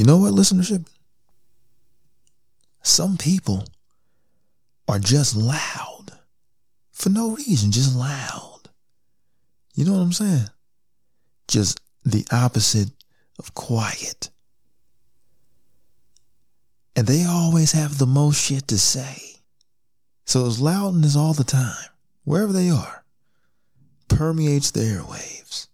You know what, listenership? Some people are just loud for no reason, just loud. You know what I'm saying? Just the opposite of quiet. And they always have the most shit to say. So it's loudness all the time, wherever they are, permeates the airwaves.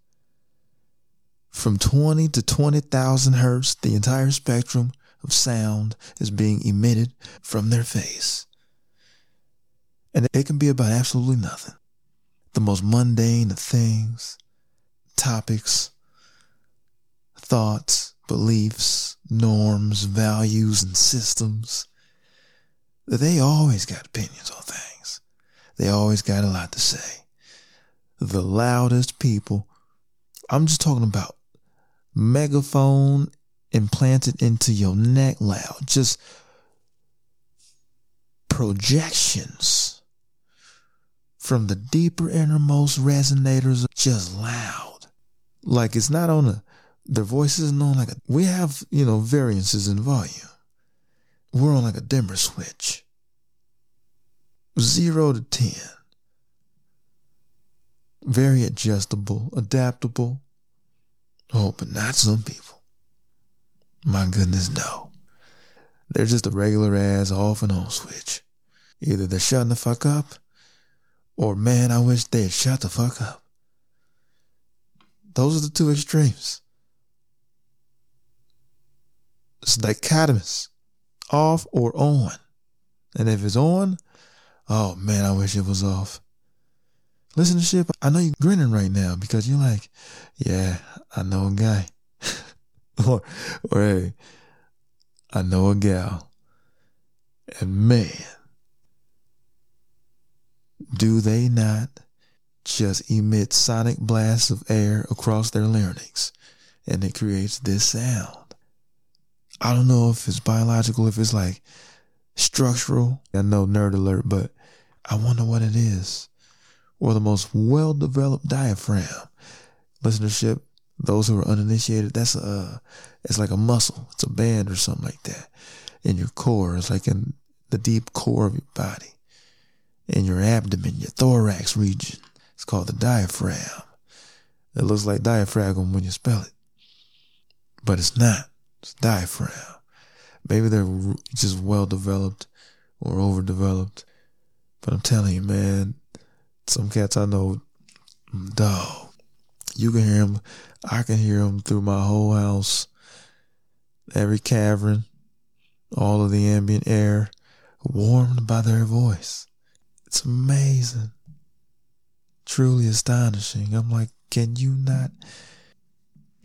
From 20 to 20,000 hertz, the entire spectrum of sound is being emitted from their face. And it can be about absolutely nothing. The most mundane of things, topics, thoughts, beliefs, norms, values, and systems. They always got opinions on things. They always got a lot to say. The loudest people, I'm just talking about megaphone implanted into your neck loud, just projections from the deeper innermost resonators, just loud. Like it's not on a their voice isn't on like a, we have, you know, variances in volume. We're on like a dimmer switch. Zero to 10. Very adjustable, adaptable. Oh, but not some people. My goodness, no. They're just a regular ass off and on switch. Either they're shutting the fuck up, or man, I wish they'd shut the fuck up. Those are the two extremes. It's dichotomous, off or on. And if it's on, oh man, I wish it was off. Listen to shit. I know you're grinning right now because you're like, yeah, I know a guy. or, or hey, I know a gal. And man, do they not just emit sonic blasts of air across their larynx and it creates this sound? I don't know if it's biological, if it's like structural. I know nerd alert, but I wonder what it is. Or the most well developed diaphragm. Listenership, those who are uninitiated, that's a, it's like a muscle. It's a band or something like that in your core. It's like in the deep core of your body, in your abdomen, your thorax region. It's called the diaphragm. It looks like diaphragm when you spell it, but it's not. It's diaphragm. Maybe they're just well developed or overdeveloped. But I'm telling you, man, some cats I know, dog, you can hear them. I can hear them through my whole house, every cavern, all of the ambient air, warmed by their voice. It's amazing. Truly astonishing. I'm like, can you not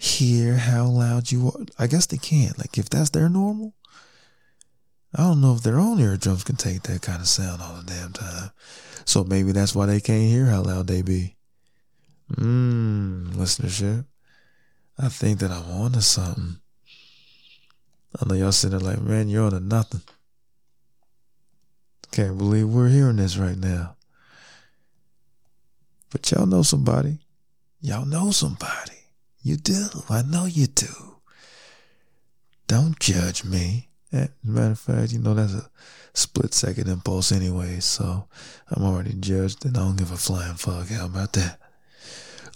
hear how loud you are. I guess they can't. Like if that's their normal, I don't know if their own eardrums can take that kind of sound all the damn time. So maybe that's why they can't hear how loud they be. Mmm, listenership. I think that I'm on to something. I know y'all sitting there like, man, you're on to nothing. Can't believe we're hearing this right now. But y'all know somebody. Y'all know somebody. You do. I know you do. Don't judge me. As a matter of fact, you know that's a split second impulse anyway, so I'm already judged and I don't give a flying fuck. How about that?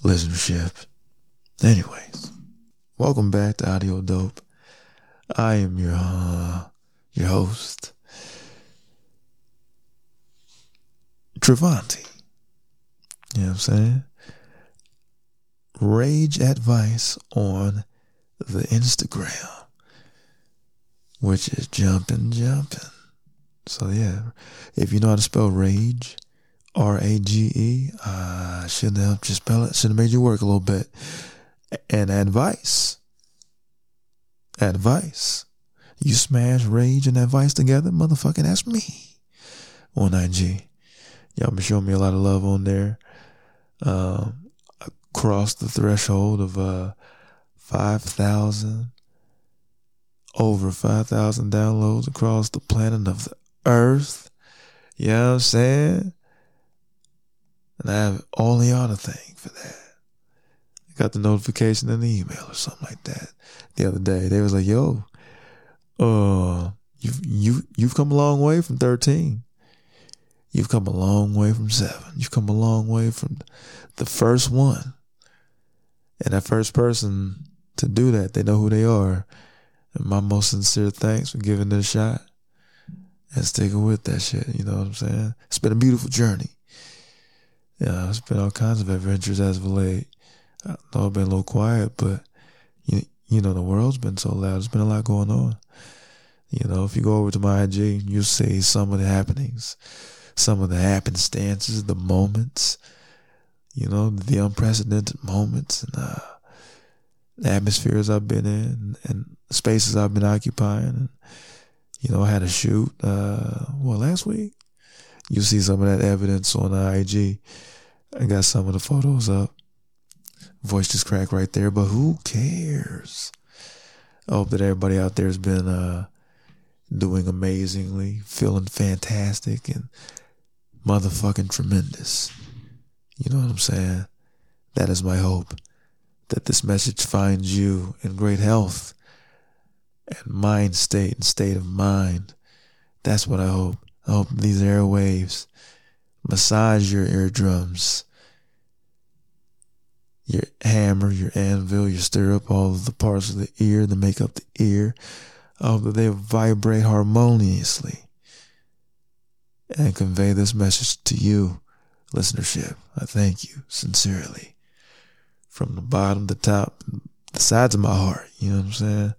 Listenership. Anyways, welcome back to Audio Dope. I am your uh, your host, Travanti. You know what I'm saying? Rage Advice on the Instagram, which is jumping, jumping. So yeah, if you know how to spell rage, R A G E, I should have helped you spell it. Should have made you work a little bit. And advice, advice. You smash rage and advice together, motherfucking. That's me on IG. Y'all been showing me a lot of love on there. Um, the threshold of uh 5,000 over 5,000 downloads across the planet of the earth. You know what I'm saying? And I have all the honor thing for that. I got the notification in the email or something like that the other day. They was like, yo, uh, you've you you've come a long way from thirteen. You've come a long way from seven. You've come a long way from the first one. And that first person to do that, they know who they are. And my most sincere thanks for giving it a shot and sticking with that shit. You know what I'm saying? It's been a beautiful journey. Yeah, it's been all kinds of adventures as of late. I know I've been a little quiet, but you, you know, the world's been so loud. There's been a lot going on. You know, if you go over to my IG, you'll see some of the happenings some of the happenstances, the moments, you know, the unprecedented moments and uh, the atmospheres I've been in and spaces I've been occupying. You know, I had a shoot, uh, well, last week. You see some of that evidence on the IG. I got some of the photos up. Voice just cracked right there, but who cares? I hope that everybody out there has been uh, doing amazingly, feeling fantastic, and motherfucking tremendous. You know what I'm saying? That is my hope that this message finds you in great health and mind state and state of mind. That's what I hope. I hope these airwaves massage your eardrums, your hammer, your anvil, your stirrup, all of the parts of the ear that make up the ear. I hope that they vibrate harmoniously and convey this message to you, listenership. I thank you sincerely from the bottom, the top, the sides of my heart. You know what I'm saying?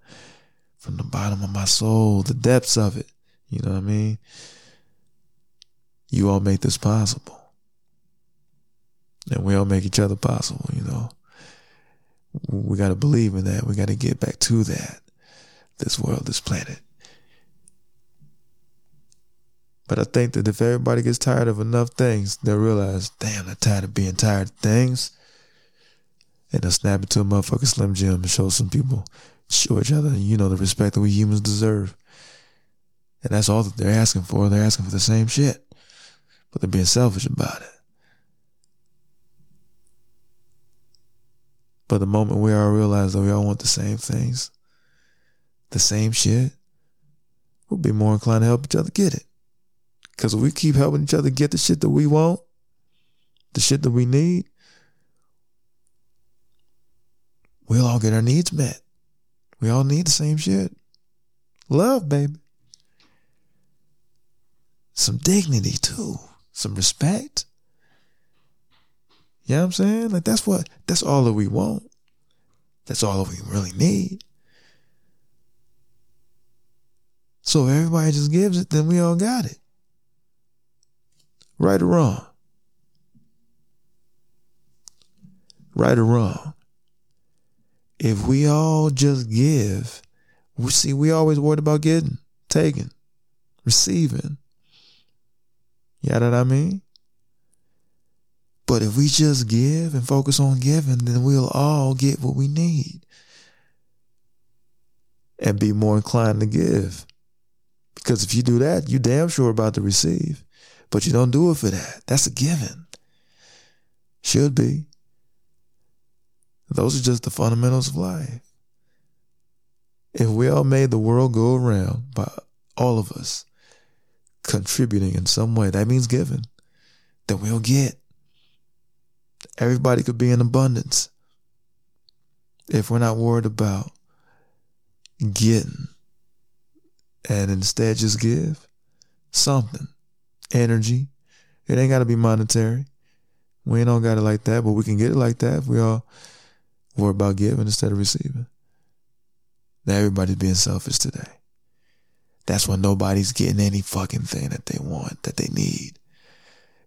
From the bottom of my soul, the depths of it. You know what I mean? You all make this possible. And we all make each other possible, you know. We got to believe in that. We got to get back to that. This world, this planet. But I think that if everybody gets tired of enough things, they'll realize, damn, they're tired of being tired of things. And they'll snap into a motherfucking Slim Jim and show some people, show each other, you know, the respect that we humans deserve. And that's all that they're asking for. They're asking for the same shit. But they're being selfish about it. But the moment we all realize that we all want the same things, the same shit, we'll be more inclined to help each other get it. Because if we keep helping each other get the shit that we want, the shit that we need, we'll all get our needs met. We all need the same shit. Love, baby. Some dignity, too. Some respect. You know what I'm saying? Like, that's what, that's all that we want. That's all that we really need. So if everybody just gives it, then we all got it. Right or wrong? Right or wrong? If we all just give, we see we always worried about getting, taking, receiving. You know what I mean? But if we just give and focus on giving, then we'll all get what we need and be more inclined to give. Because if you do that, you damn sure about to receive. But you don't do it for that. That's a given. Should be. Those are just the fundamentals of life. If we all made the world go around by all of us contributing in some way, that means giving, then we'll get. Everybody could be in abundance if we're not worried about getting and instead just give something energy. It ain't got to be monetary. We ain't all got it like that, but we can get it like that if we all worry about giving instead of receiving. Now everybody's being selfish today. That's when nobody's getting any fucking thing that they want, that they need.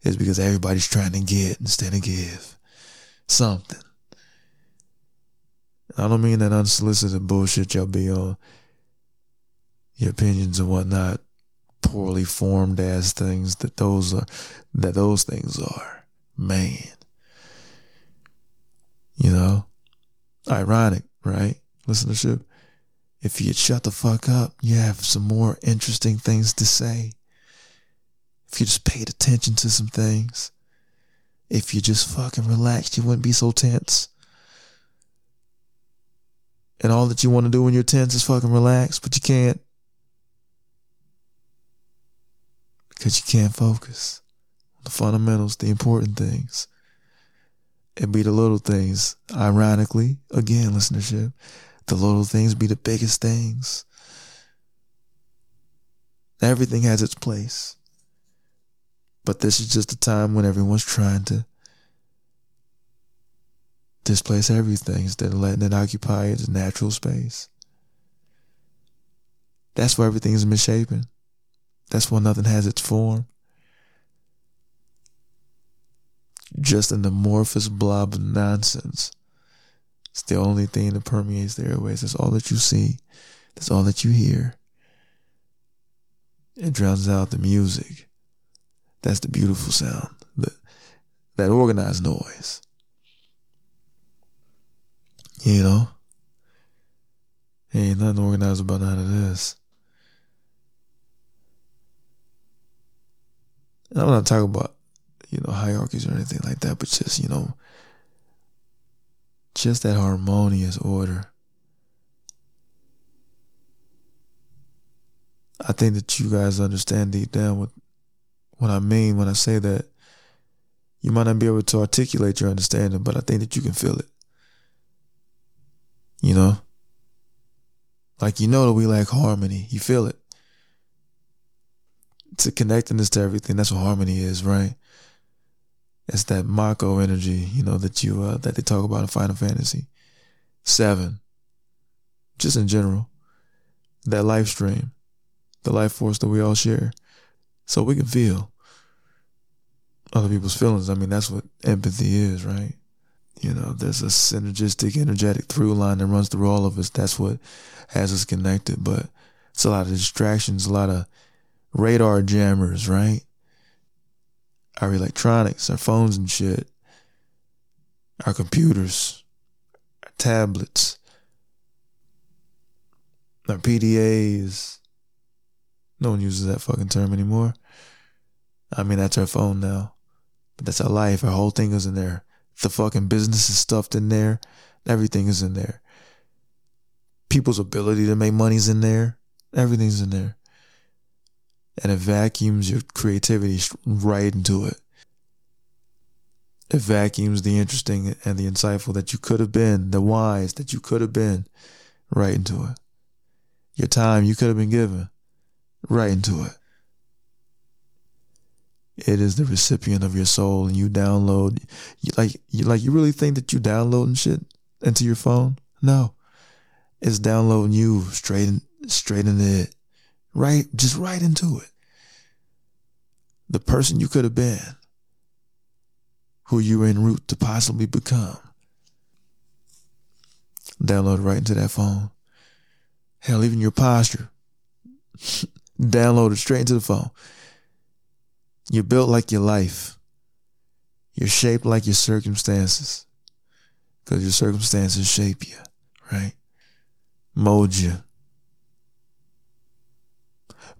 It's because everybody's trying to get instead of give something. I don't mean that unsolicited bullshit y'all be on your opinions and whatnot poorly formed as things that those are that those things are. Man. You know? Ironic, right? Listenership. If you'd shut the fuck up, you have some more interesting things to say. If you just paid attention to some things, if you just fucking relaxed, you wouldn't be so tense. And all that you want to do when you're tense is fucking relax, but you can't. Because you can't focus on the fundamentals, the important things. It be the little things. Ironically, again, listenership, the little things be the biggest things. Everything has its place. But this is just a time when everyone's trying to displace everything instead of letting it occupy its natural space. That's where everything's misshapen. That's why nothing has its form. Just an amorphous blob of nonsense. It's the only thing that permeates the airways. That's all that you see. That's all that you hear. It drowns out the music. That's the beautiful sound. The, that organized noise. You know? Ain't nothing organized about none of this. And I'm not talking about, you know, hierarchies or anything like that, but just, you know, just that harmonious order. I think that you guys understand deep down what what I mean when I say that. You might not be able to articulate your understanding, but I think that you can feel it. You know? Like you know that we lack harmony. You feel it. To connectedness to everything, that's what harmony is, right? It's that Mako energy, you know, that you uh, that they talk about in Final Fantasy. Seven. Just in general. That life stream. The life force that we all share. So we can feel other people's feelings. I mean, that's what empathy is, right? You know, there's a synergistic, energetic through line that runs through all of us. That's what has us connected. But it's a lot of distractions, a lot of radar jammers, right? Our electronics, our phones and shit, our computers, our tablets, our PDAs. No one uses that fucking term anymore. I mean, that's our phone now. But that's our life. Our whole thing is in there. The fucking business is stuffed in there. Everything is in there. People's ability to make money's in there. Everything's in there. And it vacuums your creativity right into it. It vacuums the interesting and the insightful that you could have been, the wise that you could have been, right into it. Your time you could have been given, right into it. It is the recipient of your soul, and you download. You, like, you, like you really think that you downloading shit into your phone? No, it's downloading you straight, in, straight into it, right, just right into it. The person you could have been, who you were en route to possibly become, download right into that phone. Hell, even your posture, download it straight into the phone. You're built like your life. You're shaped like your circumstances. Because your circumstances shape you, right? Mold you.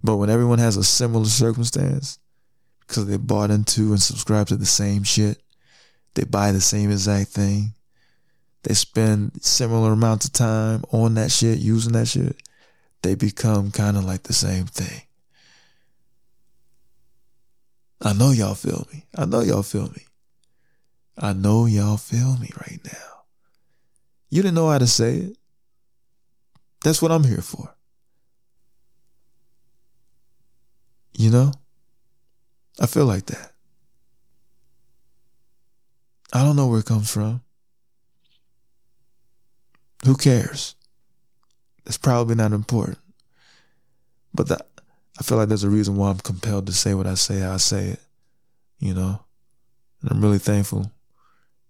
But when everyone has a similar circumstance, because they bought into and subscribe to the same shit, they buy the same exact thing, they spend similar amounts of time on that shit, using that shit, they become kind of like the same thing. I know y'all feel me. I know y'all feel me. I know y'all feel me right now. You didn't know how to say it. That's what I'm here for. You know? I feel like that. I don't know where it comes from. Who cares? It's probably not important. But I feel like there's a reason why I'm compelled to say what I say, how I say it, you know? And I'm really thankful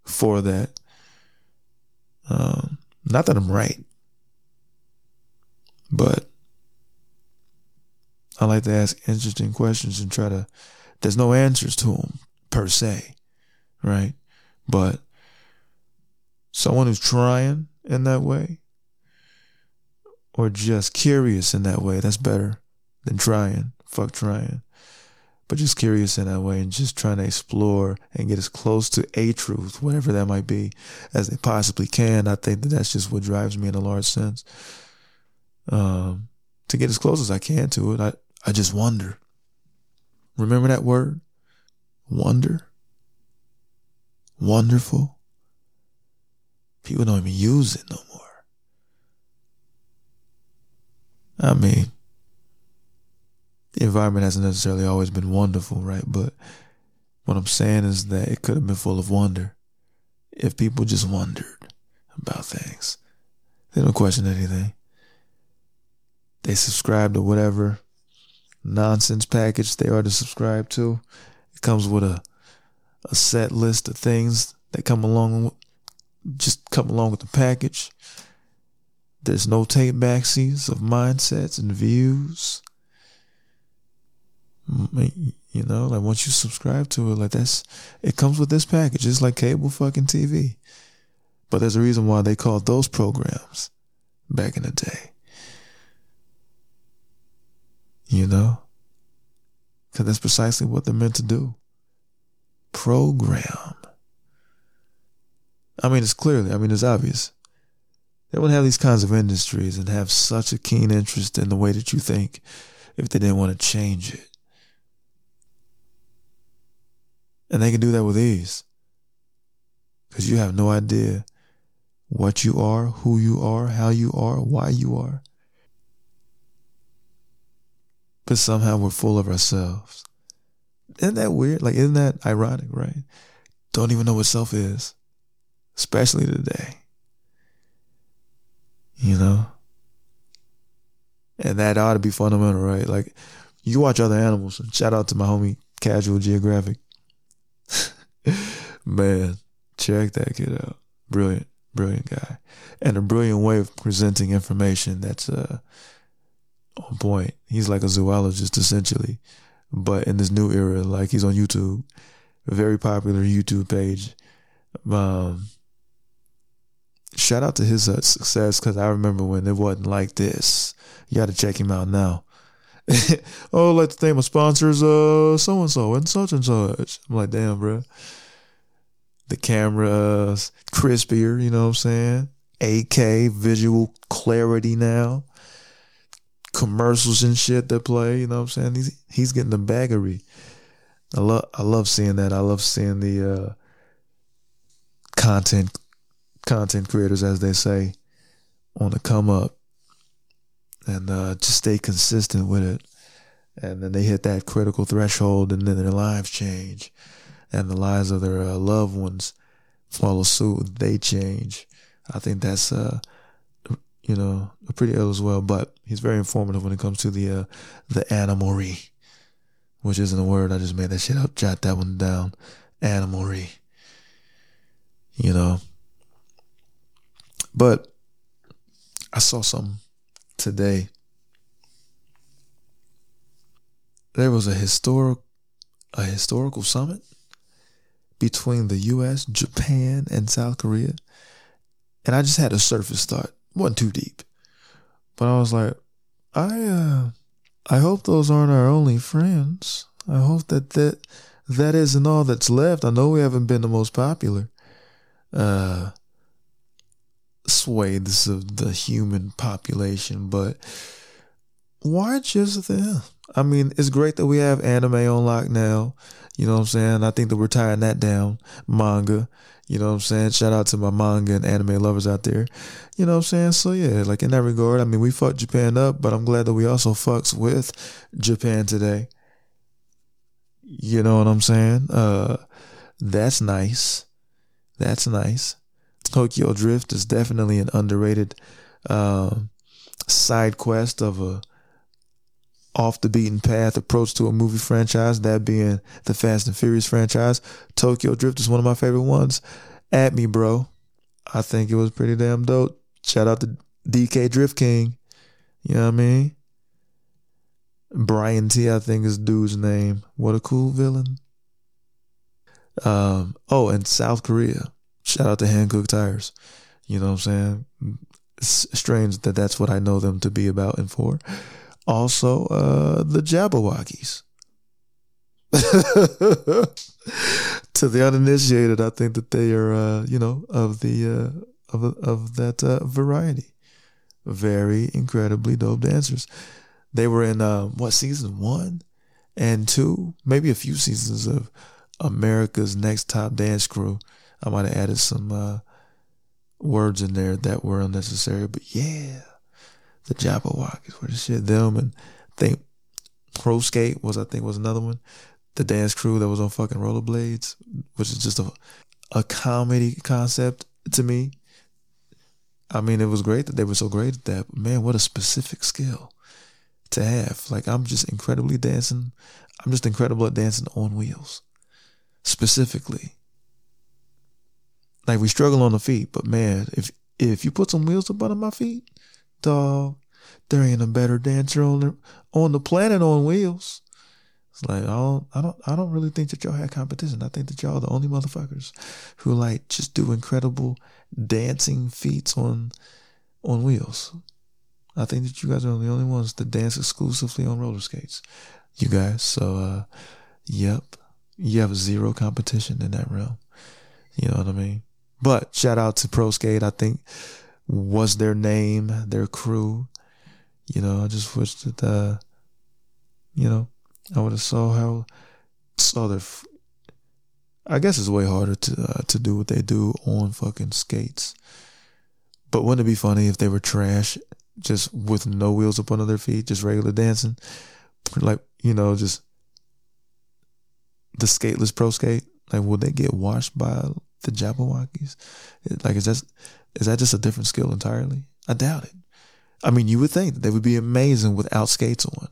for that. Um, not that I'm right, but I like to ask interesting questions and try to, there's no answers to them per se, right? But someone who's trying in that way or just curious in that way, that's better than trying. Fuck trying. But just curious in that way and just trying to explore and get as close to a truth, whatever that might be, as they possibly can. I think that that's just what drives me in a large sense. Um, to get as close as I can to it, I, I just wonder. Remember that word? Wonder? Wonderful? People don't even use it no more. I mean, the environment hasn't necessarily always been wonderful, right? But what I'm saying is that it could have been full of wonder if people just wondered about things. They don't question anything. They subscribe to whatever nonsense package they are to subscribe to. It comes with a a set list of things that come along just come along with the package. There's no take backsies of mindsets and views. You know, like once you subscribe to it, like that's it comes with this package. It's like cable fucking TV. But there's a reason why they called those programs back in the day. You know? Because that's precisely what they're meant to do. Program. I mean, it's clearly, I mean, it's obvious. They wouldn't have these kinds of industries and have such a keen interest in the way that you think if they didn't want to change it. And they can do that with ease. Because you have no idea what you are, who you are, how you are, why you are. But somehow we're full of ourselves. Isn't that weird? Like, isn't that ironic, right? Don't even know what self is, especially today. You know? And that ought to be fundamental, right? Like, you watch other animals. Shout out to my homie Casual Geographic. Man, check that kid out. Brilliant, brilliant guy. And a brilliant way of presenting information that's uh, on point. He's like a zoologist essentially, but in this new era, like he's on YouTube, very popular YouTube page. Um, shout out to his uh, success because I remember when it wasn't like this. You got to check him out now. oh, like the name of sponsors, uh, so and so and such and such. I'm like, damn, bro. The camera's crispier, you know what I'm saying? 8K visual clarity now. Commercials and shit that play, you know what I'm saying? He's he's getting the baggery. I love I love seeing that. I love seeing the uh, content content creators, as they say, on the come up and uh, just stay consistent with it. And then they hit that critical threshold, and then their lives change, and the lives of their uh, loved ones follow suit. They change. I think that's uh, you know, pretty ill as well. But he's very informative when it comes to the uh, the animalry, which isn't a word. I just made that shit up. Jot that one down. Animalry. You know. But I saw something today. There was a historic a historical summit between the US, Japan, and South Korea. And I just had a surface thought. Wasn't too deep. But I was like, I uh I hope those aren't our only friends. I hope that that that isn't all that's left. I know we haven't been the most popular uh swathes of the human population, but why just them? I mean, it's great that we have anime on lock now. You know what I'm saying? I think that we're tying that down. Manga. You know what I'm saying? Shout out to my manga and anime lovers out there. You know what I'm saying? So yeah, like in that regard, I mean we fucked Japan up, but I'm glad that we also fucks with Japan today. You know what I'm saying? Uh that's nice. That's nice. Tokyo Drift is definitely an underrated uh, side quest of a off the beaten path approach to a movie franchise, that being the Fast and Furious franchise. Tokyo Drift is one of my favorite ones. At me, bro. I think it was pretty damn dope. Shout out to DK Drift King. You know what I mean? Brian Tee, I think is dude's name. What a cool villain. Um, oh, and South Korea. Shout out to Hankook Tires. You know what I'm saying? It's strange that that's what I know them to be about and for. Also, uh, the Jabbawockeez. to the uninitiated, I think that they are, uh, you know, of the uh, of of that uh, variety. Very incredibly dope dancers. They were in uh, what season one, and two, maybe a few seasons of America's Next Top Dance Crew. I might have added some uh, words in there that were unnecessary, but yeah, the Jabbawockeez were the shit. Them and I think Pro Skate was I think was another one. The dance crew that was on fucking rollerblades, which is just a a comedy concept to me. I mean, it was great that they were so great at that. But man, what a specific skill to have. Like I'm just incredibly dancing. I'm just incredible at dancing on wheels. Specifically. Like we struggle on the feet, but man, if if you put some wheels up under my feet, dog, there ain't a better dancer on the on the planet on wheels. It's like I don't I don't I don't really think that y'all had competition. I think that y'all are the only motherfuckers who like just do incredible dancing feats on on wheels. I think that you guys are the only ones that dance exclusively on roller skates. You guys. So uh yep. You have zero competition in that realm. You know what I mean? But shout out to Pro Skate, I think was their name, their crew. You know, I just wish that uh you know, I would have saw how saw their. F- I guess it's way harder to uh, to do what they do on fucking skates. But wouldn't it be funny if they were trash, just with no wheels up under their feet, just regular dancing, like you know, just the skateless pro skate? Like, would they get washed by the Jabbawockeez? Like, is that is that just a different skill entirely? I doubt it. I mean, you would think that they would be amazing without skates on.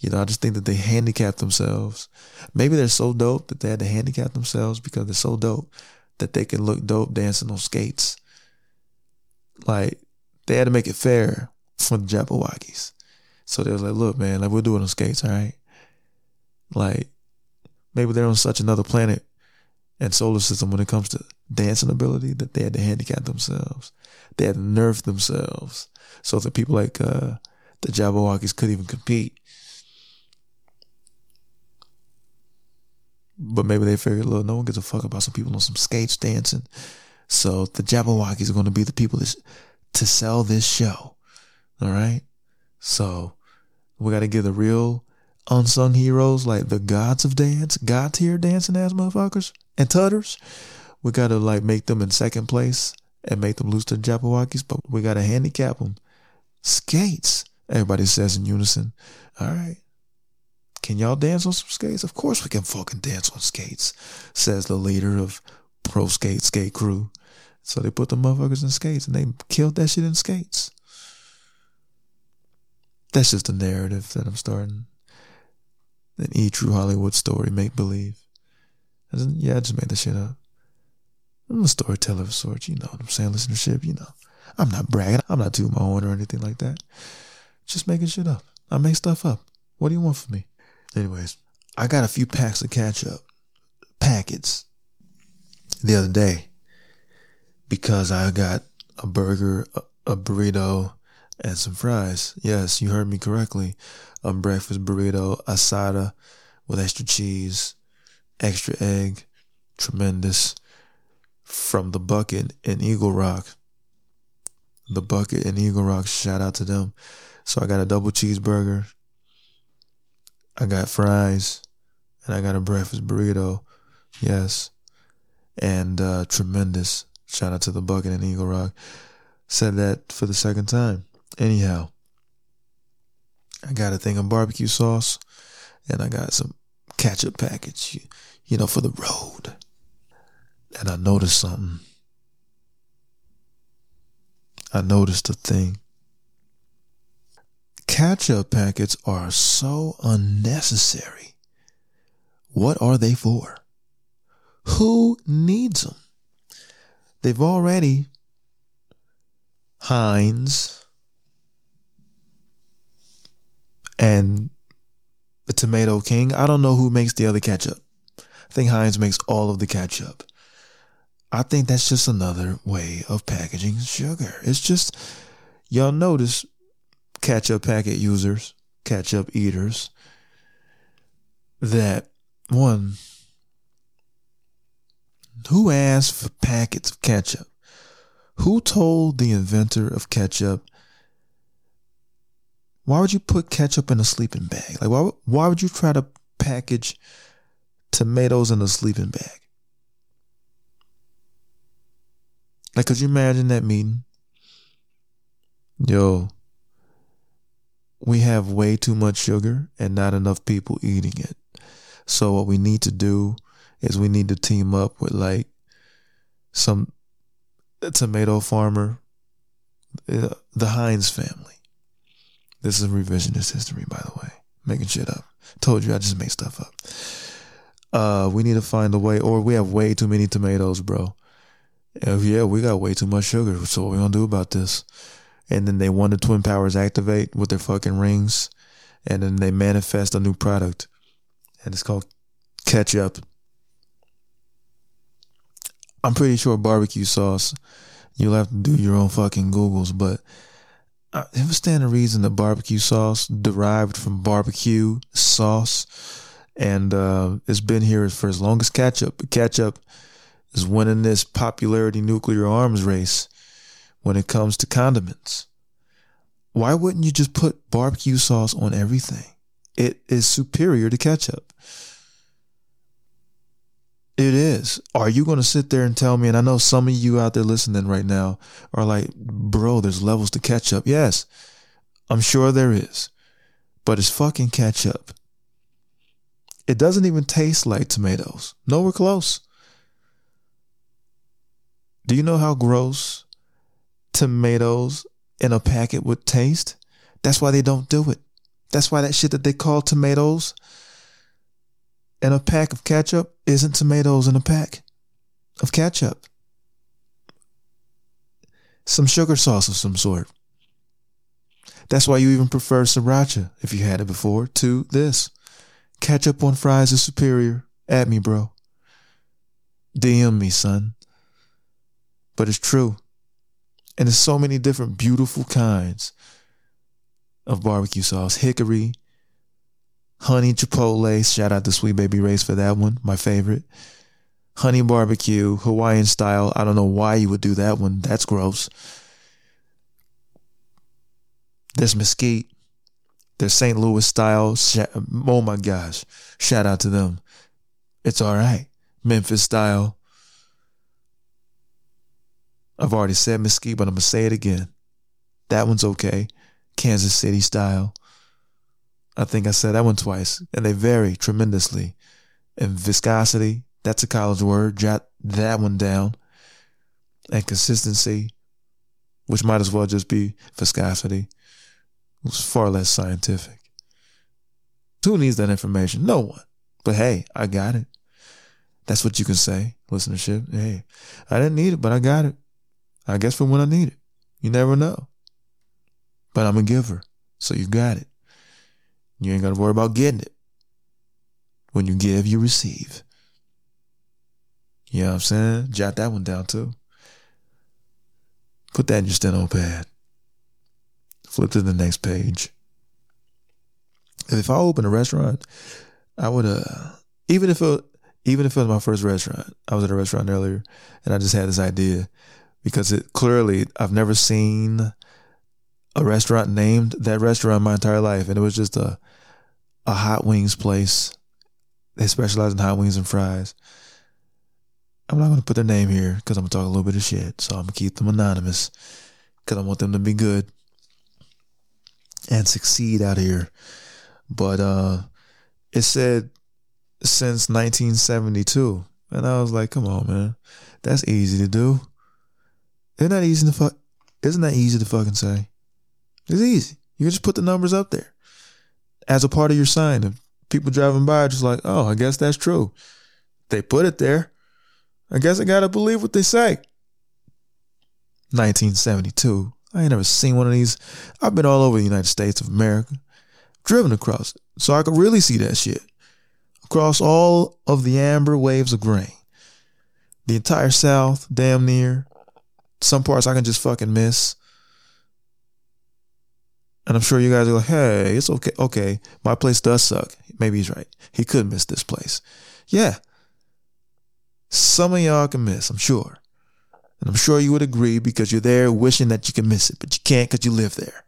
You know, I just think that they handicap themselves. Maybe they're so dope that they had to handicap themselves because they're so dope that they can look dope dancing on skates. Like they had to make it fair for the Jabbawockeez. So they was like, look, man, like we'll do it on skates, all right? Like maybe they're on such another planet and solar system when it comes to dancing ability that they had to handicap themselves. They had to nerf themselves so that people like uh, the Jabbawockeez could even compete. But maybe they figured, look, no one gives a fuck about some people on some skates dancing. So the Jabbawockeez are going to be the people that, to sell this show. All right. So we got to give the real unsung heroes like the gods of dance, god tier dancing ass motherfuckers and tutters. We got to like make them in second place and make them lose to the Jabbawockeez, but we got to handicap them. Skates. Everybody says in unison. All right. Can y'all dance on some skates? Of course we can fucking dance on skates, says the leader of Pro Skate Skate Crew. So they put the motherfuckers in skates and they killed that shit in skates. That's just a narrative that I'm starting. An E True Hollywood story, make believe. Yeah, I just made the shit up. I'm a storyteller of sorts, you know what I'm saying, listenership, you know. I'm not bragging. I'm not tooting my own or anything like that. Just making shit up. I make stuff up. What do you want from me? Anyways, I got a few packs of ketchup packets the other day because I got a burger, a burrito, and some fries. Yes, you heard me correctly. A breakfast burrito, asada with extra cheese, extra egg, tremendous from the bucket in Eagle Rock. The bucket in Eagle Rock, shout out to them. So I got a double cheeseburger, I got fries and I got a breakfast burrito. Yes. And uh, tremendous. Shout out to the Bucket and Eagle Rock. Said that for the second time. Anyhow, I got a thing of barbecue sauce and I got some ketchup package, you, you know, for the road. And I noticed something. I noticed a thing ketchup packets are so unnecessary. What are they for? Who needs them? They've already Heinz and the Tomato King. I don't know who makes the other ketchup. I think Heinz makes all of the ketchup. I think that's just another way of packaging sugar. It's just, y'all notice ketchup packet users, ketchup eaters, that one, who asked for packets of ketchup? Who told the inventor of ketchup why would you put ketchup in a sleeping bag? Like why why would you try to package tomatoes in a sleeping bag? Like could you imagine that meeting? Yo, we have way too much sugar and not enough people eating it. So what we need to do is we need to team up with like some tomato farmer, uh, the Heinz family. This is revisionist history, by the way. Making shit up. Told you I just make stuff up. Uh, we need to find a way, or we have way too many tomatoes, bro. If, yeah, we got way too much sugar. So what we gonna do about this? And then they want the twin powers activate with their fucking rings, and then they manifest a new product, and it's called ketchup. I'm pretty sure barbecue sauce. You'll have to do your own fucking googles, but I understand the reason the barbecue sauce derived from barbecue sauce, and uh, it's been here for as long as ketchup. Ketchup is winning this popularity nuclear arms race when it comes to condiments. Why wouldn't you just put barbecue sauce on everything? It is superior to ketchup. It is. Are you going to sit there and tell me? And I know some of you out there listening right now are like, bro, there's levels to ketchup. Yes, I'm sure there is. But it's fucking ketchup. It doesn't even taste like tomatoes. Nowhere close. Do you know how gross tomatoes in a packet would taste? That's why they don't do it. That's why that shit that they call tomatoes in a pack of ketchup isn't tomatoes in a pack of ketchup. Some sugar sauce of some sort. That's why you even prefer sriracha, if you had it before, to this. Ketchup on fries is superior. At me, bro. DM me, son. But it's true. And there's so many different beautiful kinds of barbecue sauce. Hickory, honey chipotle. Shout out to Sweet Baby Ray's for that one, my favorite. Honey barbecue, Hawaiian style. I don't know why you would do that one. That's gross. There's mesquite. There's St. Louis style. Oh my gosh. Shout out to them. It's all right. Memphis style. I've already said mesquite, but I'm to say it again. That one's okay. Kansas City style. I think I said that one twice, and they vary tremendously. And viscosity, that's a college word. Jot that one down. And consistency, which might as well just be viscosity, was far less scientific. Who needs that information? No one. But hey, I got it. That's what you can say, listenership. Hey, I didn't need it, but I got it. I guess for when I need it. You never know. But I'm a giver, so you got it. You ain't got to worry about getting it. When you give, you receive. You know what I'm saying? Jot that one down too. Put that in your steno pad. Flip to the next page. If I open a restaurant, I would uh even if it even if it was my first restaurant, I was at a restaurant earlier and I just had this idea because it clearly I've never seen a restaurant named that restaurant my entire life, and it was just a a hot wings place. They specialize in hot wings and fries. I'm not gonna put their name here because I'm gonna talk a little bit of shit, so I'm gonna keep them anonymous because I want them to be good and succeed out here. But uh, it said since 1972, and I was like, come on, man, that's easy to do. Isn't that easy to fuck? Isn't that easy to fucking say? It's easy. You can just put the numbers up there as a part of your sign. If people driving by are just like, oh, I guess that's true. They put it there. I guess I gotta believe what they say. 1972. I ain't never seen one of these. I've been all over the United States of America, driven across it, so I could really see that shit. Across all of the amber waves of grain. The entire South, damn near. Some parts I can just fucking miss. And I'm sure you guys are like, hey, it's okay. Okay, my place does suck. Maybe he's right. He could miss this place. Yeah. Some of y'all can miss, I'm sure. And I'm sure you would agree because you're there wishing that you can miss it, but you can't because you live there.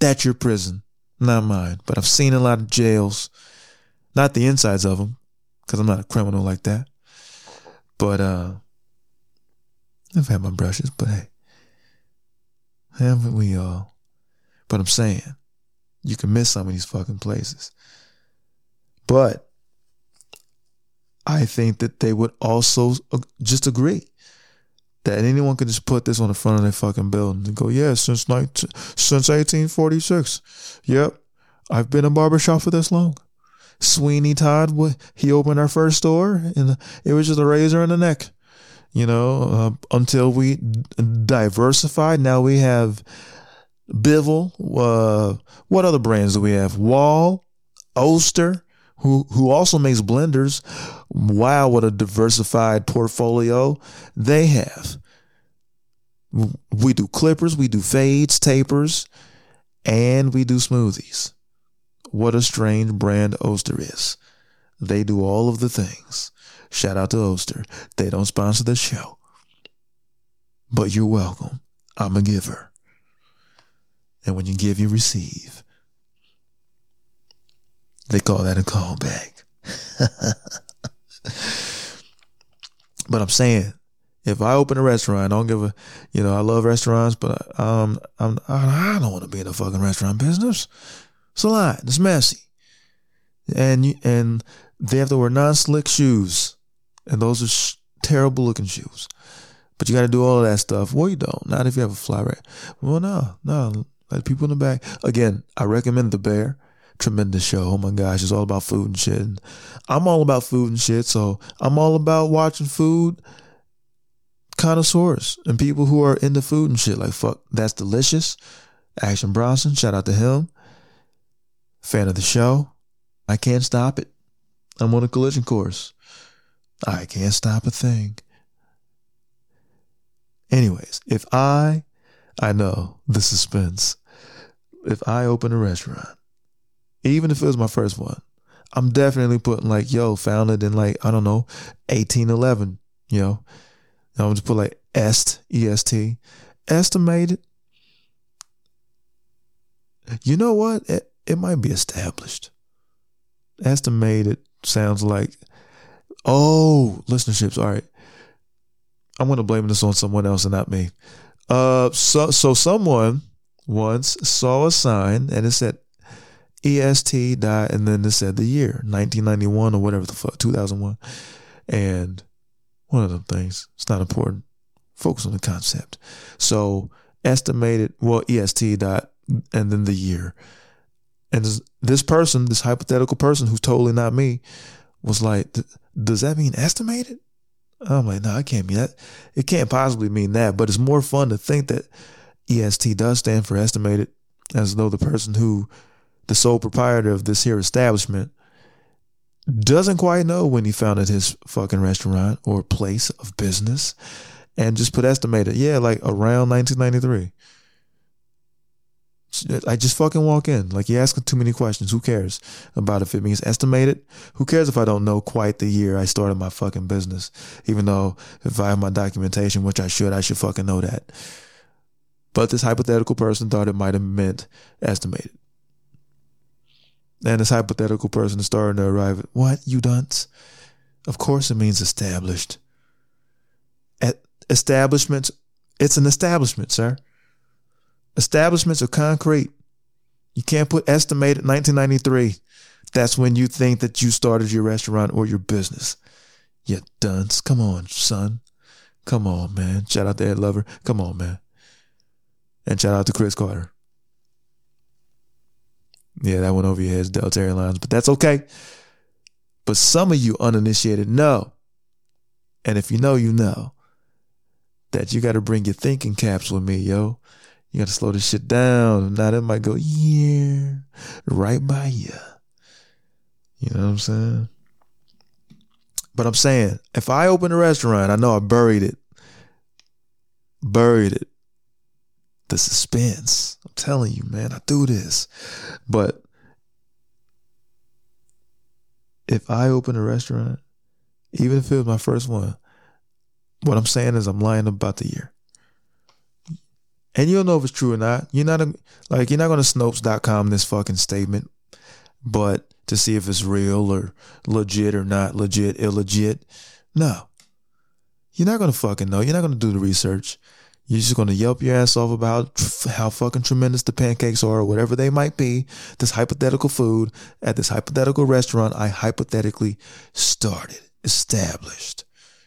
That's your prison, not mine. But I've seen a lot of jails, not the insides of them, because I'm not a criminal like that. But uh, I've had my brushes, but hey, haven't we all? But I'm saying, you can miss some of these fucking places. But I think that they would also just agree that anyone could just put this on the front of their fucking building and go, yeah, since 19, since 1846. Yep. I've been a barbershop for this long. Sweeney Todd, he opened our first store and it was just a razor in the neck. You know, uh, until we diversified, now we have Bivol. Uh, what other brands do we have? Wahl, Oster, who who also makes blenders. Wow, what a diversified portfolio they have. We do clippers, we do fades, tapers, and we do smoothies. What a strange brand Oster is. They do all of the things. Shout out to Oster. They don't sponsor the show. But you're welcome. I'm a giver. And when you give, you receive. They call that a callback. but I'm saying, if I open a restaurant, I don't give a, you know, I love restaurants, but um, I'm, I don't want to be in the fucking restaurant business. It's a lot. It's messy, and you, and they have to wear non-slick shoes, and those are sh- terrible looking shoes. But you got to do all of that stuff. Well, you don't. Not if you have a fly rate. Well, no, no. Like people in the back. Again, I recommend the Bear tremendous show. Oh my gosh, it's all about food and shit. And I'm all about food and shit, so I'm all about watching food connoisseurs and people who are into food and shit. Like fuck, that's delicious. Action Bronson, shout out to him. Fan of the show. I can't stop it. I'm on a collision course. I can't stop a thing. Anyways, if I, I know the suspense. If I open a restaurant even if it was my first one, I'm definitely putting like, yo, founded in like, I don't know, 1811, you know. I'm just put like est, E-S-T, estimated. You know what? It, it might be established. Estimated sounds like, oh, listenerships. All right. I'm going to blame this on someone else and not me. Uh, so, so someone once saw a sign and it said EST died, and then it said the year 1991 or whatever the fuck 2001, and one of them things. It's not important. Focus on the concept. So estimated well EST dot and then the year, and this person, this hypothetical person who's totally not me, was like, does that mean estimated? I'm like, no, it can't mean that. It can't possibly mean that. But it's more fun to think that EST does stand for estimated, as though the person who the sole proprietor of this here establishment, doesn't quite know when he founded his fucking restaurant or place of business and just put estimated, yeah, like around 1993. I just fucking walk in. Like you're asking too many questions. Who cares about if it means estimated? Who cares if I don't know quite the year I started my fucking business? Even though if I have my documentation, which I should, I should fucking know that. But this hypothetical person thought it might have meant estimated. And this hypothetical person is starting to arrive at, what, you dunce? Of course it means established. At establishments, it's an establishment, sir. Establishments are concrete. You can't put estimated 1993. That's when you think that you started your restaurant or your business. You dunce. Come on, son. Come on, man. Shout out to Ed Lover. Come on, man. And shout out to Chris Carter. Yeah, that went over your heads, Delta Airlines, but that's okay. But some of you uninitiated know. And if you know, you know that you got to bring your thinking caps with me, yo. You got to slow this shit down. Now that might go, yeah, right by you. You know what I'm saying? But I'm saying, if I open a restaurant, I know I buried it. Buried it the suspense. I'm telling you, man, I do this. But if I open a restaurant, even if it was my first one, what I'm saying is I'm lying about the year. And you'll know if it's true or not. You're not a, like you're not going to Snopes.com this fucking statement, but to see if it's real or legit or not legit, illegit. No. You're not going to fucking know. You're not going to do the research. You're just going to yelp your ass off about how fucking tremendous the pancakes are or whatever they might be. This hypothetical food at this hypothetical restaurant I hypothetically started, established.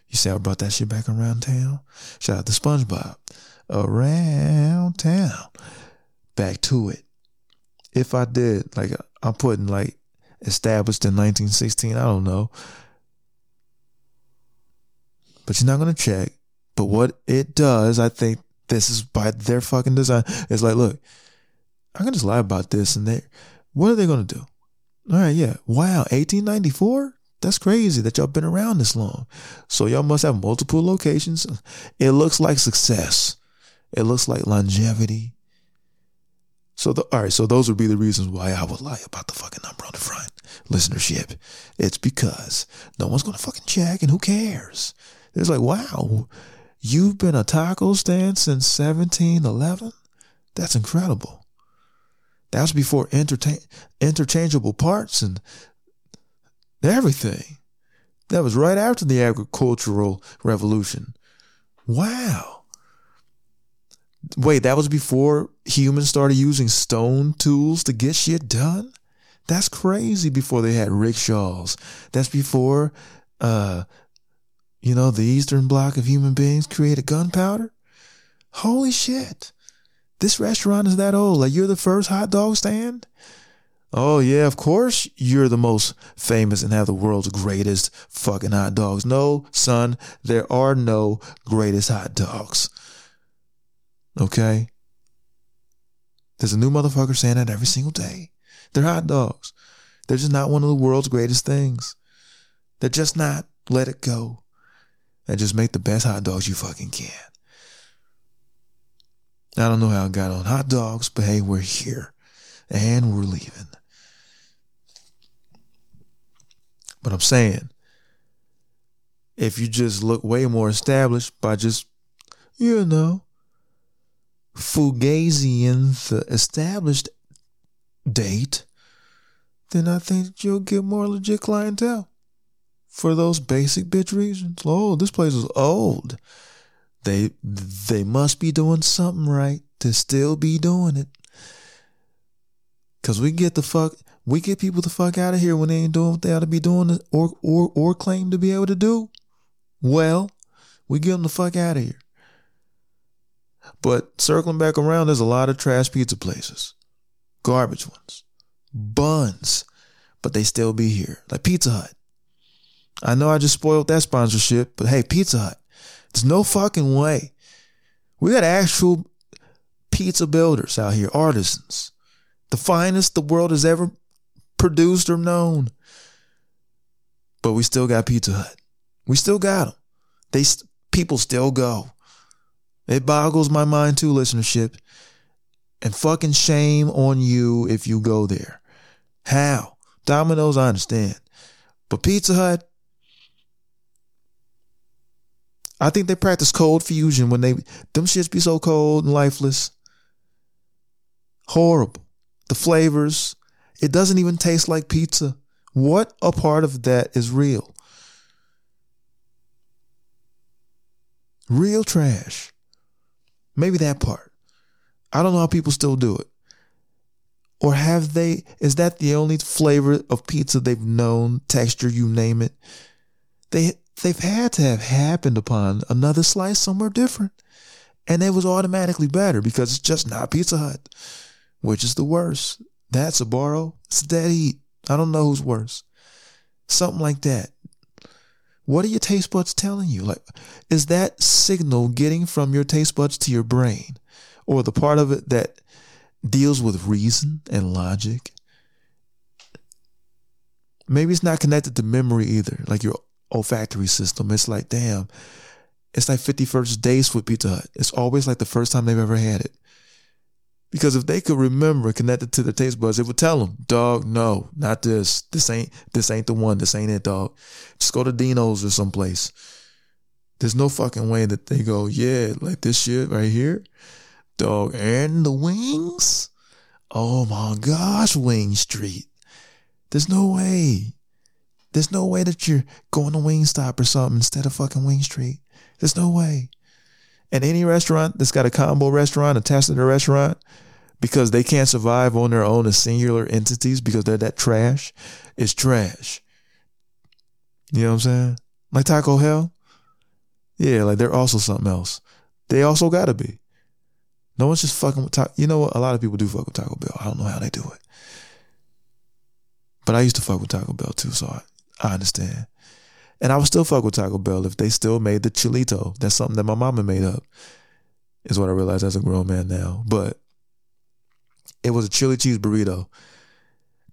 You see, I brought that shit back around town. Shout out to SpongeBob. Around town. Back to it. If I did, like, I'm putting like established in 1916, I don't know. But you're not to check but what it does, I think this is by their fucking design. It's like, look, I can just lie about this and they, what are they to do? All right, yeah. Wow, 1894? That's crazy that y'all been around this long. So y'all must have multiple locations. It looks like success. It looks like longevity. So the, all right, so those would be the reasons why I would lie about the fucking number on the front. Listenership. It's because no one's gonna fucking check and who cares? It's like, wow, You've been a taco stand since 1711? That's incredible. That was before entertain, interchangeable parts and everything. That was right after the agricultural revolution. Wow. Wait, that was before humans started using stone tools to get shit done? That's crazy before they had rickshaws. That's before uh, you know, the Eastern Bloc of human beings created gunpowder? Holy shit. This restaurant is that old. Like, you're the first hot dog stand? Oh, yeah, of course you're the most famous and have the world's greatest fucking hot dogs. No, son, there are no greatest hot dogs. Okay? There's a new motherfucker saying that every single day. They're hot dogs. They're just not one of the world's greatest things. They're just not. Let it go and just make the best hot dogs you fucking can. I don't know how I got on hot dogs, but hey, we're here and we're leaving. But I'm saying, if you just look way more established by just, you know, Fugaziing the established date, then I think you'll get more legit clientele for those basic bitch reasons. Oh, this place is old. They they must be doing something right to still be doing it. Cause we get the fuck we get people the fuck out of here when they ain't doing what they ought to be doing or or or claim to be able to do. Well, we get them the fuck out of here. But circling back around, there's a lot of trash pizza places, garbage ones, buns, but they still be here, like Pizza Hut. I know I just spoiled that sponsorship, but hey, Pizza Hut, there's no fucking way. We got actual pizza builders out here, artisans, the finest the world has ever produced or known. But we still got Pizza Hut. We still got them. They people still go. It boggles my mind too, listenership. And fucking shame on you if you go there. How? Domino's, I understand. But Pizza Hut, I think they practice cold fusion when they them shits be so cold and lifeless. Horrible. The flavors. It doesn't even taste like pizza. What a part of that is real? Real trash. Maybe that part. I don't know how people still do it. Or have they, is that the only flavor of pizza they've known, texture, you name it? They, they've had to have happened upon another slice somewhere different. And it was automatically better because it's just not Pizza Hut, which is the worst. That's a borrow. It's a dead heat. I don't know who's worse. Something like that. What are your taste buds telling you? Like, is that signal getting from your taste buds to your brain or the part of it that deals with reason and logic? Maybe it's not connected to memory either, like your olfactory system. It's like, damn, it's like 50 First Dates with Pizza Hut. It's always like the first time they've ever had it. Because if they could remember connected to their taste buds, it would tell them, dog, no, not this. This ain't this ain't the one. This ain't it, dog. Just go to Dino's or someplace. There's no fucking way that they go, yeah, like this shit right here. Dog, and the wings? Oh my gosh, Wing Street. There's no way. There's no way that you're going to Wingstop or something instead of fucking Wing Street. There's no way. And any restaurant that's got a combo restaurant attached to the restaurant, because they can't survive on their own as singular entities because they're that trash, is trash. You know what I'm saying? Like Taco Hell? Yeah, like they're also something else. They also gotta be. No one's just fucking with Taco. You know what? A lot of people do fuck with Taco Bell. I don't know how they do it. But I used to fuck with Taco Bell too, so I, I understand. And I would still fuck with Taco Bell if they still made the chilito. That's something that my mama made up. Is what I realized as a grown man now. But it was a chili cheese burrito.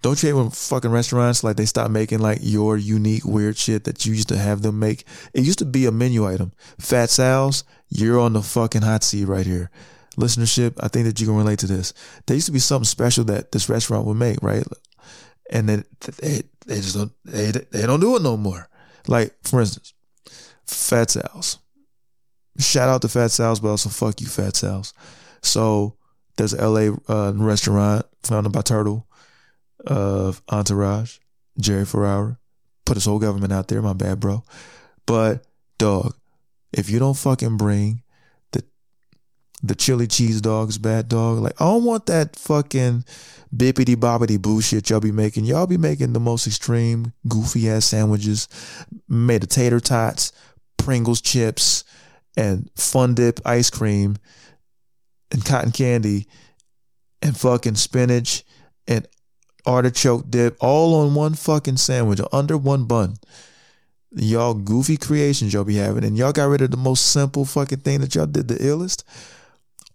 Don't you hate when fucking restaurants like they stop making like your unique weird shit that you used to have them make? It used to be a menu item. Fat Sal's, you're on the fucking hot seat right here. Listenership, I think that you can relate to this. There used to be something special that this restaurant would make, right? And then they, they just don't they, they don't do it no more. Like for instance, Fat Sal's. Shout out to Fat Sal's, but also fuck you, Fat Sal's. So there's a LA uh, restaurant founded by Turtle of Entourage, Jerry Ferrara. Put his whole government out there, my bad, bro. But dog, if you don't fucking bring the the chili cheese dogs, bad dog, like I don't want that fucking bippity bobbity bullshit y'all be making. Y'all be making the most extreme, goofy ass sandwiches, made of tater tots, Pringles chips, and Fun Dip ice cream and cotton candy and fucking spinach and artichoke dip all on one fucking sandwich under one bun. Y'all goofy creations y'all be having, and y'all got rid of the most simple fucking thing that y'all did, the illest.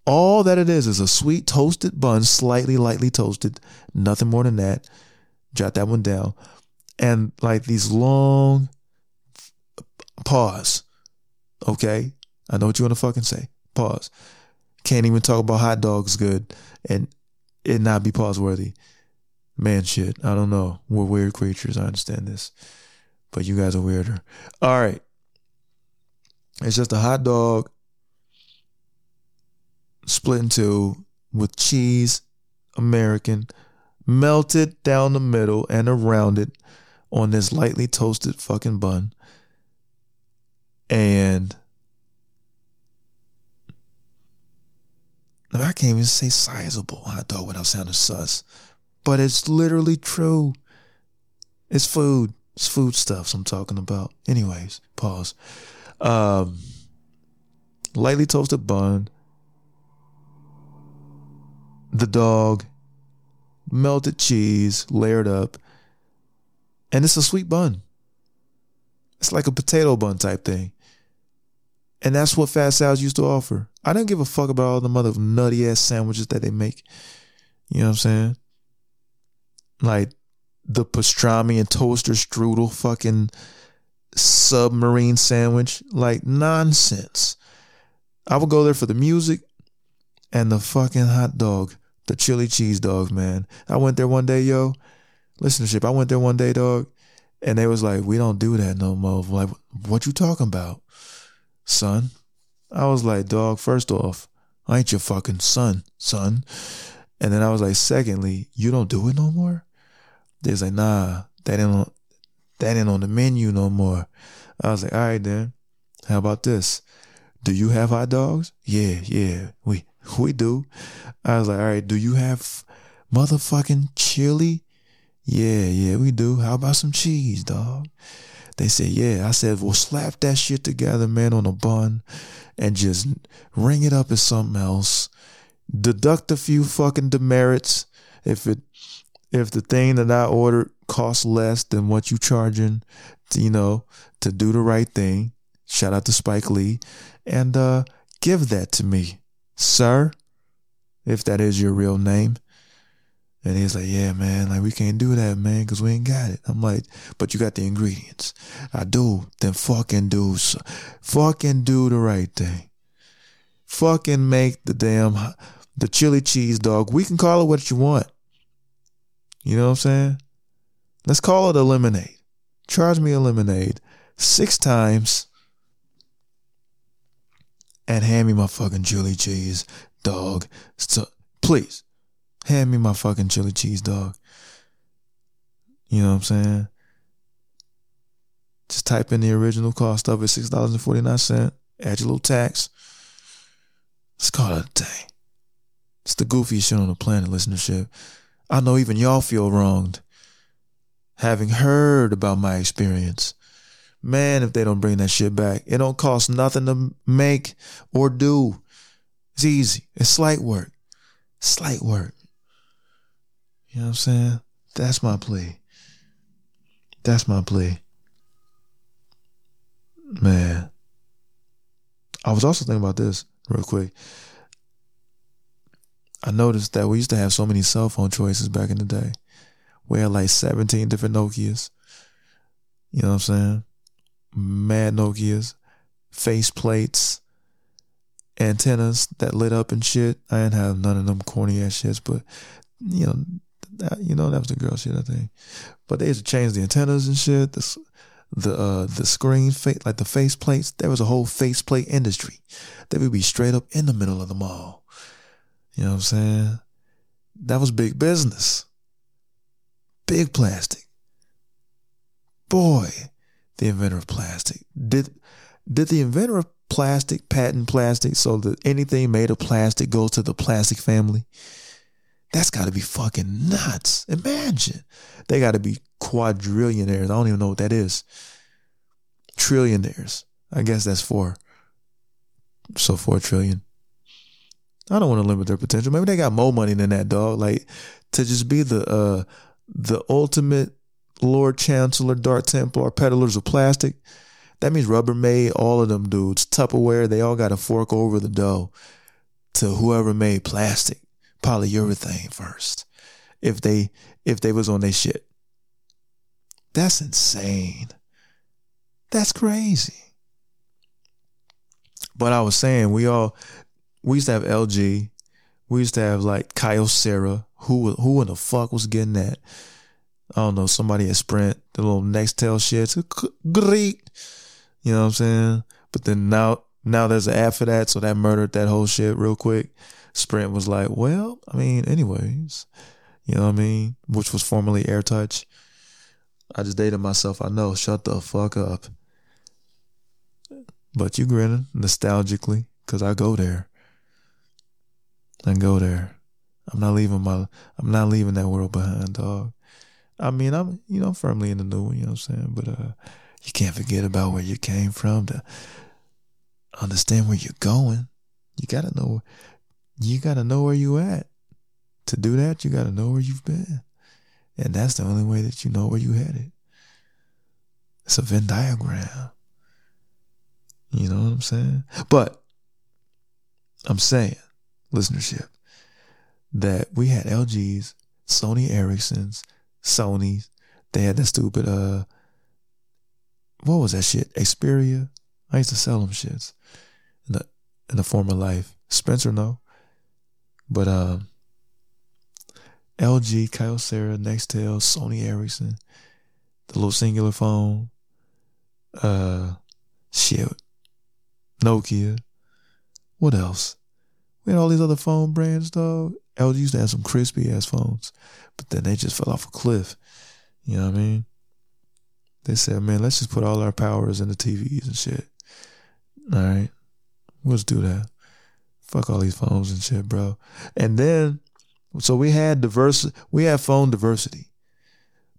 All that it is is a sweet toasted bun, slightly lightly toasted, nothing more than that. Jot that one down. And like these long pause. Okay? I know what you want to fucking say. Pause. Can't even talk about hot dogs good and it not be pause worthy. Man, shit. I don't know. We're weird creatures. I understand this. But you guys are weirder. All right. It's just a hot dog split in two with cheese, American, melted down the middle and around it on this lightly toasted fucking bun. And I can't even say sizable hot dog without sounding sus. But it's literally true. It's food. It's food stuffs I'm talking about. Anyways, pause. Um, lightly toasted bun. The dog. Melted cheese layered up. And it's a sweet bun. It's like a potato bun type thing. And that's what Fat Sal's used to offer. I didn't give a fuck about all the mother nutty ass sandwiches that they make. You know what I'm saying? Like the pastrami and toaster strudel fucking submarine sandwich. Like nonsense. I would go there for the music and the fucking hot dog. The chili cheese dog, man. I went there one day, yo. Listenership, I went there one day, dog. And they was like, we don't do that no more. Like, what you talking about? son. I was like, dog, first off, I ain't your fucking son, son. And then I was like, secondly, you don't do it no more? They was like, nah, that ain't on, that ain't on the menu no more. I was like, all right then. How about this? Do you have hot dogs? Yeah, yeah, we we do. I was like, all right, do you have motherfucking chili? Yeah, yeah, we do. How about some cheese, dog? They said, yeah. I said, well, slap that shit together, man, on a bun and just ring it up as something else. Deduct a few fucking demerits if it if the thing that I ordered costs less than what you charging, you know, to do the right thing. Shout out to Spike Lee. And uh give that to me, sir, if that is your real name. And he's like, yeah, man, like we can't do that, man, because we ain't got it. I'm like, but you got the ingredients. I do. Then fucking do, fucking do the right thing. Fucking make the damn, the chili cheese dog. We can call it what you want. You know what I'm saying? Let's call it a lemonade. Charge me a lemonade six times and hand me my fucking chili cheese dog. So please hand me my fucking chili cheese dog. You know what I'm saying? Just type in the original cost of it, six dollars and forty nine cent. Add your little tax. Let's call it a day. It's the goofiest shit on the planet, listenership. I know even y'all feel wronged. Having heard about my experience. Man, if they don't bring that shit back, it don't cost nothing to make or do. It's easy. It's slight work. Slight work. You know what I'm saying? That's my plea. That's my plea. Man. I was also thinking about this real quick. I noticed that we used to have so many cell phone choices back in the day. We had like 17 different Nokias. You know what I'm saying? Mad Nokias, face plates, antennas that lit up and shit. I didn't have none of them corny ass shits, but you know, that, you know that was the girl shit I think. But they used to change the antennas and shit. The the uh, the screen face like the face plates. There was a whole face plate industry. They would be straight up in the middle of the mall. You know what I'm saying? That was big business. Big plastic. Boy, the inventor of plastic. Did did the inventor of plastic patent plastic so that anything made of plastic goes to the plastic family? That's got to be fucking nuts. Imagine. They got to be quadrillionaires. I don't even know what that is. Trillionaires. I guess that's four. So four trillion. I don't want to limit their potential. Maybe they got more money than that, dog. Like to just be the uh the ultimate Lord Chancellor, Dark Templar, peddlers of plastic. That means Rubbermaid, all of them dudes, Tupperware, they all got to fork over the dough to whoever made plastic polyurethane first if they if they was on their shit. That's insane. That's crazy. But I was saying we all we used to have LG. We used to have like Kyocera. Who who in the fuck was getting that? I don't know, somebody at Sprint, the little Nextel shit. Great. You know what I'm saying? But then now now there's an app for that, so that murdered that whole shit real quick. Sprint was like, well, I mean, anyways, you know what I mean? Which was formerly AirTouch. I just dated myself. I know. Shut the fuck up. But you grinning nostalgically because I go there. I go there. I'm not leaving my. I'm not leaving that world behind, dog. I mean, I'm you know I'm firmly in the new one. You know what I'm saying? But uh, you can't forget about where you came from to understand where you're going. You gotta know you got to know where you at. To do that, you got to know where you've been. And that's the only way that you know where you headed. It's a Venn diagram. You know what I'm saying? But I'm saying, listenership, that we had LGs, Sony Ericssons, Sony's. They had that stupid, uh, what was that shit? Xperia? I used to sell them shits in the, in the former life. Spencer, no. But um, LG, Kyocera, Nextel, Sony Ericsson, the little Cingular phone, uh, shit, Nokia. What else? We had all these other phone brands, dog. LG used to have some crispy ass phones, but then they just fell off a cliff. You know what I mean? They said, man, let's just put all our powers in the TVs and shit. All right, let's do that. Fuck all these phones and shit, bro. And then, so we had diverse, we had phone diversity,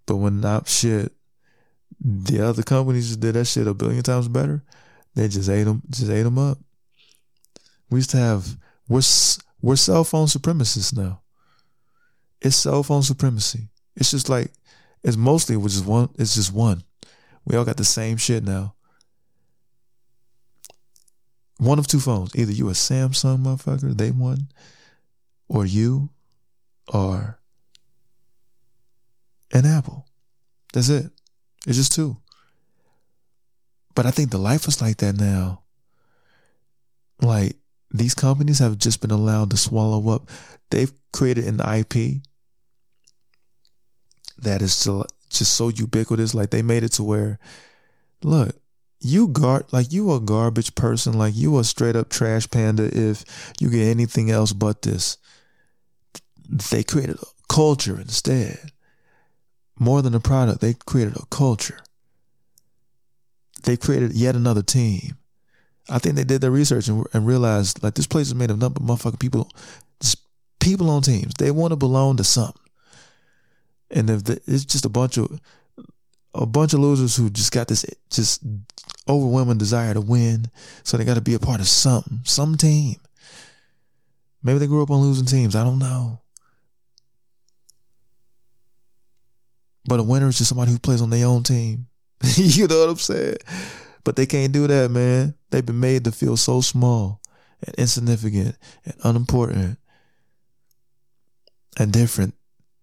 but when not shit, the other companies just did that shit a billion times better. They just ate them, just ate them up. We used to have we're we're cell phone supremacists now. It's cell phone supremacy. It's just like it's mostly which is one. It's just one. We all got the same shit now one of two phones. Either you a Samsung motherfucker, they won, or you are an Apple. That's it. It's just two. But I think the life is like that now. Like these companies have just been allowed to swallow up. They've created an IP that is just so ubiquitous. Like they made it to where, look, you gar like you a garbage person, like you a straight up trash panda if you get anything else but this. They created a culture instead. More than a product, they created a culture. They created yet another team. I think they did their research and, and realized like this place is made of nothing but motherfucking people, just people on teams. They want to belong to something. And if the, it's just a bunch of a bunch of losers who just got this just overwhelming desire to win. So they got to be a part of something, some team. Maybe they grew up on losing teams. I don't know. But a winner is just somebody who plays on their own team. you know what I'm saying? But they can't do that, man. They've been made to feel so small and insignificant and unimportant and different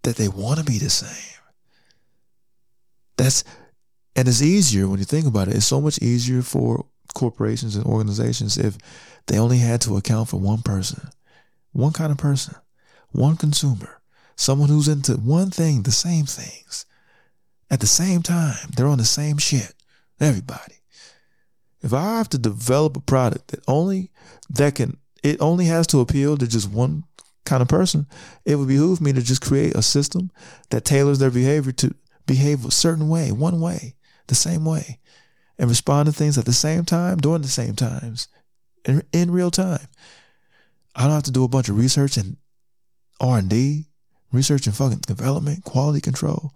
that they want to be the same. That's and it's easier when you think about it. It's so much easier for corporations and organizations if they only had to account for one person, one kind of person, one consumer, someone who's into one thing, the same things. At the same time, they're on the same shit. Everybody. If I have to develop a product that only that can it only has to appeal to just one kind of person, it would behoove me to just create a system that tailors their behavior to behave a certain way, one way, the same way, and respond to things at the same time during the same times in, in real time. I don't have to do a bunch of research and R and D, research and fucking development, quality control.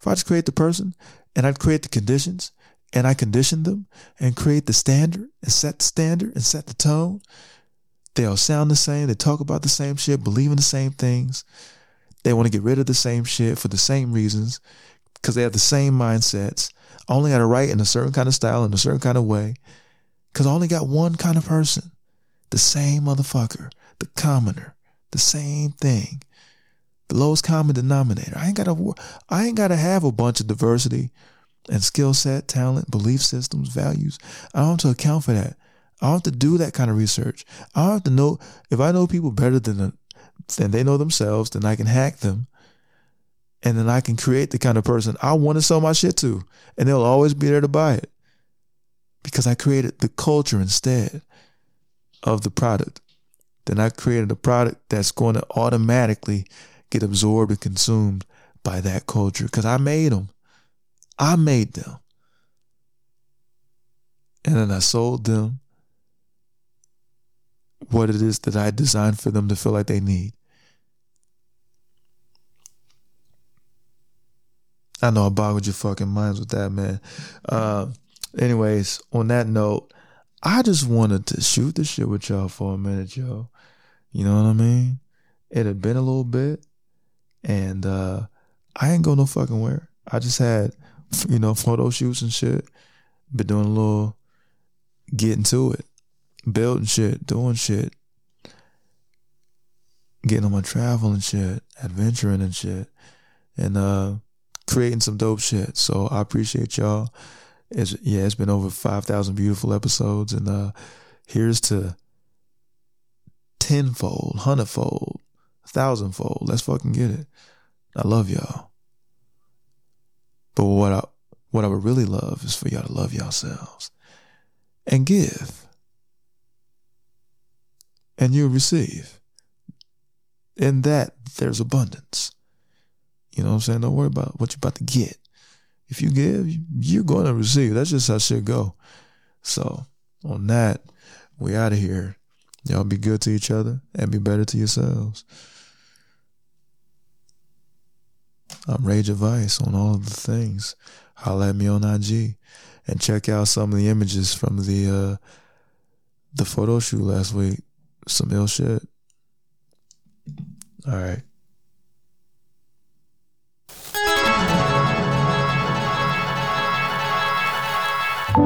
If I just create the person and I create the conditions and I condition them and create the standard and set the standard and set the tone, they all sound the same. They talk about the same shit, believe in the same things. They want to get rid of the same shit for the same reasons because they have the same mindsets. Only got to write in a certain kind of style, in a certain kind of way, because I only got one kind of person, the same motherfucker, the commoner, the same thing, the lowest common denominator. I ain't got to, I ain't got to have a bunch of diversity and skill set, talent, belief systems, values. I don't have to account for that. I don't have to do that kind of research. I have to know if I know people better than than they know themselves, then I can hack them and then I can create the kind of person I want to sell my shit to, and they'll always be there to buy it because I created the culture instead of the product. Then I created a product that's going to automatically get absorbed and consumed by that culture because I made them. I made them. And then I sold them what it is that I designed for them to feel like they need. I know I boggled your fucking minds with that, man. Uh, anyways, on that note, I just wanted to shoot the shit with y'all for a minute, yo. You know what I mean? It had been a little bit, and uh, I ain't go no fucking where. I just had, you know, photo shoots and shit. Been doing a little getting to it, building shit, doing shit, getting on my travel and shit, adventuring and shit, and uh creating some dope shit. So I appreciate y'all. It's, yeah, it's been over 5,000 beautiful episodes. And uh, here's to tenfold, hundredfold, thousandfold. Let's fucking get it. I love y'all. But what I, what I would really love is for y'all to love yourselves and give. And you'll receive. In that, there's abundance. You know what I'm saying? Don't worry about what you're about to get. If you give, you're going to receive. That's just how shit go. So on that, we out of here. Y'all be good to each other and be better to yourselves. I'm Rage Advice on all the things. Holla at me on IG and check out some of the images from the uh, the photo shoot last week. Some ill shit. All right. Yeah,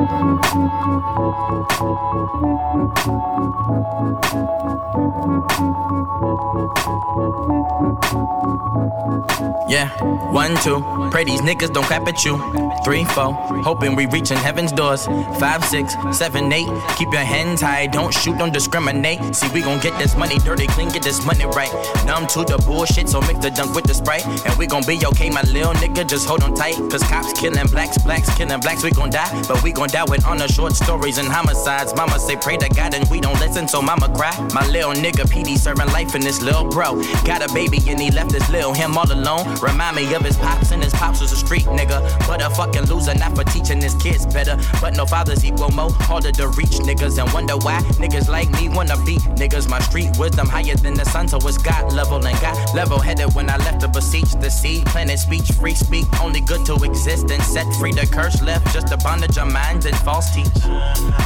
one, two. Pray these niggas don't clap at you. Three, four. Hoping we reaching heaven's doors. Five, six, seven, eight. Keep your hands high. Don't shoot, don't discriminate. See, we gon' get this money dirty, clean, get this money right. Numb to the bullshit, so mix the dunk with the sprite. And we gon' be okay, my little nigga. Just hold on tight. Cause cops killing blacks, blacks killing blacks. We gon' die, but we gon' die with honor. Short stories and homicides. Mama say pray to God and we don't listen, so mama cry. My little nigga PD serving life in this little bro. Got a baby and he left this little him all alone. Remind me of his pops, and his pops was a street nigga. But a fucking loser, not for teaching his kids better. But no fathers equal more harder to reach niggas and wonder why niggas like me wanna be niggas. My street wisdom higher than the sun, so it's God level and got level headed when I left to beseech the seed. Planet speech, free speak, only good to exist and set free the curse left. Just a bondage of minds and false teach.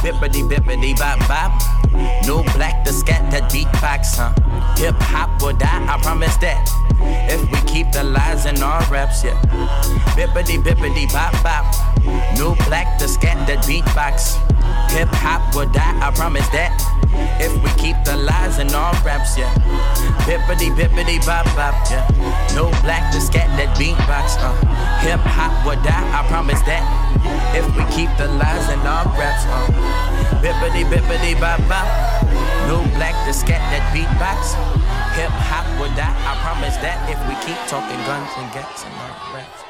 Bippity bippity bop bop. No black, the scat that beatbox, huh? Hip hop will die, I promise that. If we keep the lies in our raps, yeah. Bippity bippity bop bop. No black, the scat that beatbox. Hip hop will die, I promise that. If we keep the lies in our raps, yeah. Bippity bippity bop bop, yeah. No black, the scat that beatbox, uh. Hip hop will die, I promise that. If we keep the lies in our raps, uh. Bippity bippity bop bop. No black, the scat that beatbox. Hip hop will die, I promise that if we keep talking guns and gats and our raps.